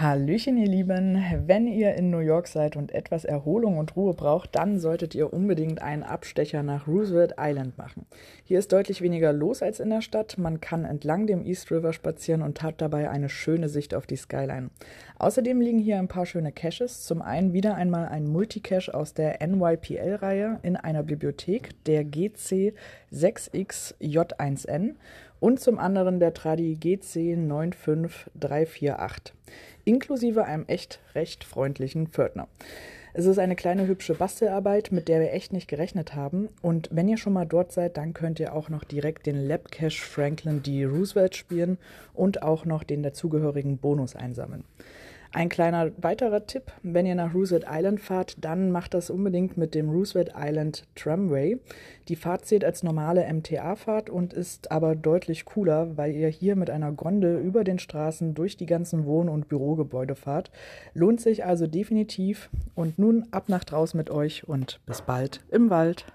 Hallöchen, ihr Lieben. Wenn ihr in New York seid und etwas Erholung und Ruhe braucht, dann solltet ihr unbedingt einen Abstecher nach Roosevelt Island machen. Hier ist deutlich weniger los als in der Stadt. Man kann entlang dem East River spazieren und hat dabei eine schöne Sicht auf die Skyline. Außerdem liegen hier ein paar schöne Caches. Zum einen wieder einmal ein Multicache aus der NYPL-Reihe in einer Bibliothek, der GC 6XJ1N und zum anderen der Tradi GC 95348 inklusive einem echt recht freundlichen Pförtner. Es ist eine kleine hübsche Bastelarbeit, mit der wir echt nicht gerechnet haben. Und wenn ihr schon mal dort seid, dann könnt ihr auch noch direkt den Labcache Franklin D. Roosevelt spielen und auch noch den dazugehörigen Bonus einsammeln. Ein kleiner weiterer Tipp, wenn ihr nach Roosevelt Island fahrt, dann macht das unbedingt mit dem Roosevelt Island Tramway. Die Fahrt zählt als normale MTA-Fahrt und ist aber deutlich cooler, weil ihr hier mit einer Gondel über den Straßen durch die ganzen Wohn- und Bürogebäude fahrt. Lohnt sich also definitiv. Und nun ab nach draußen mit euch und bis bald im Wald.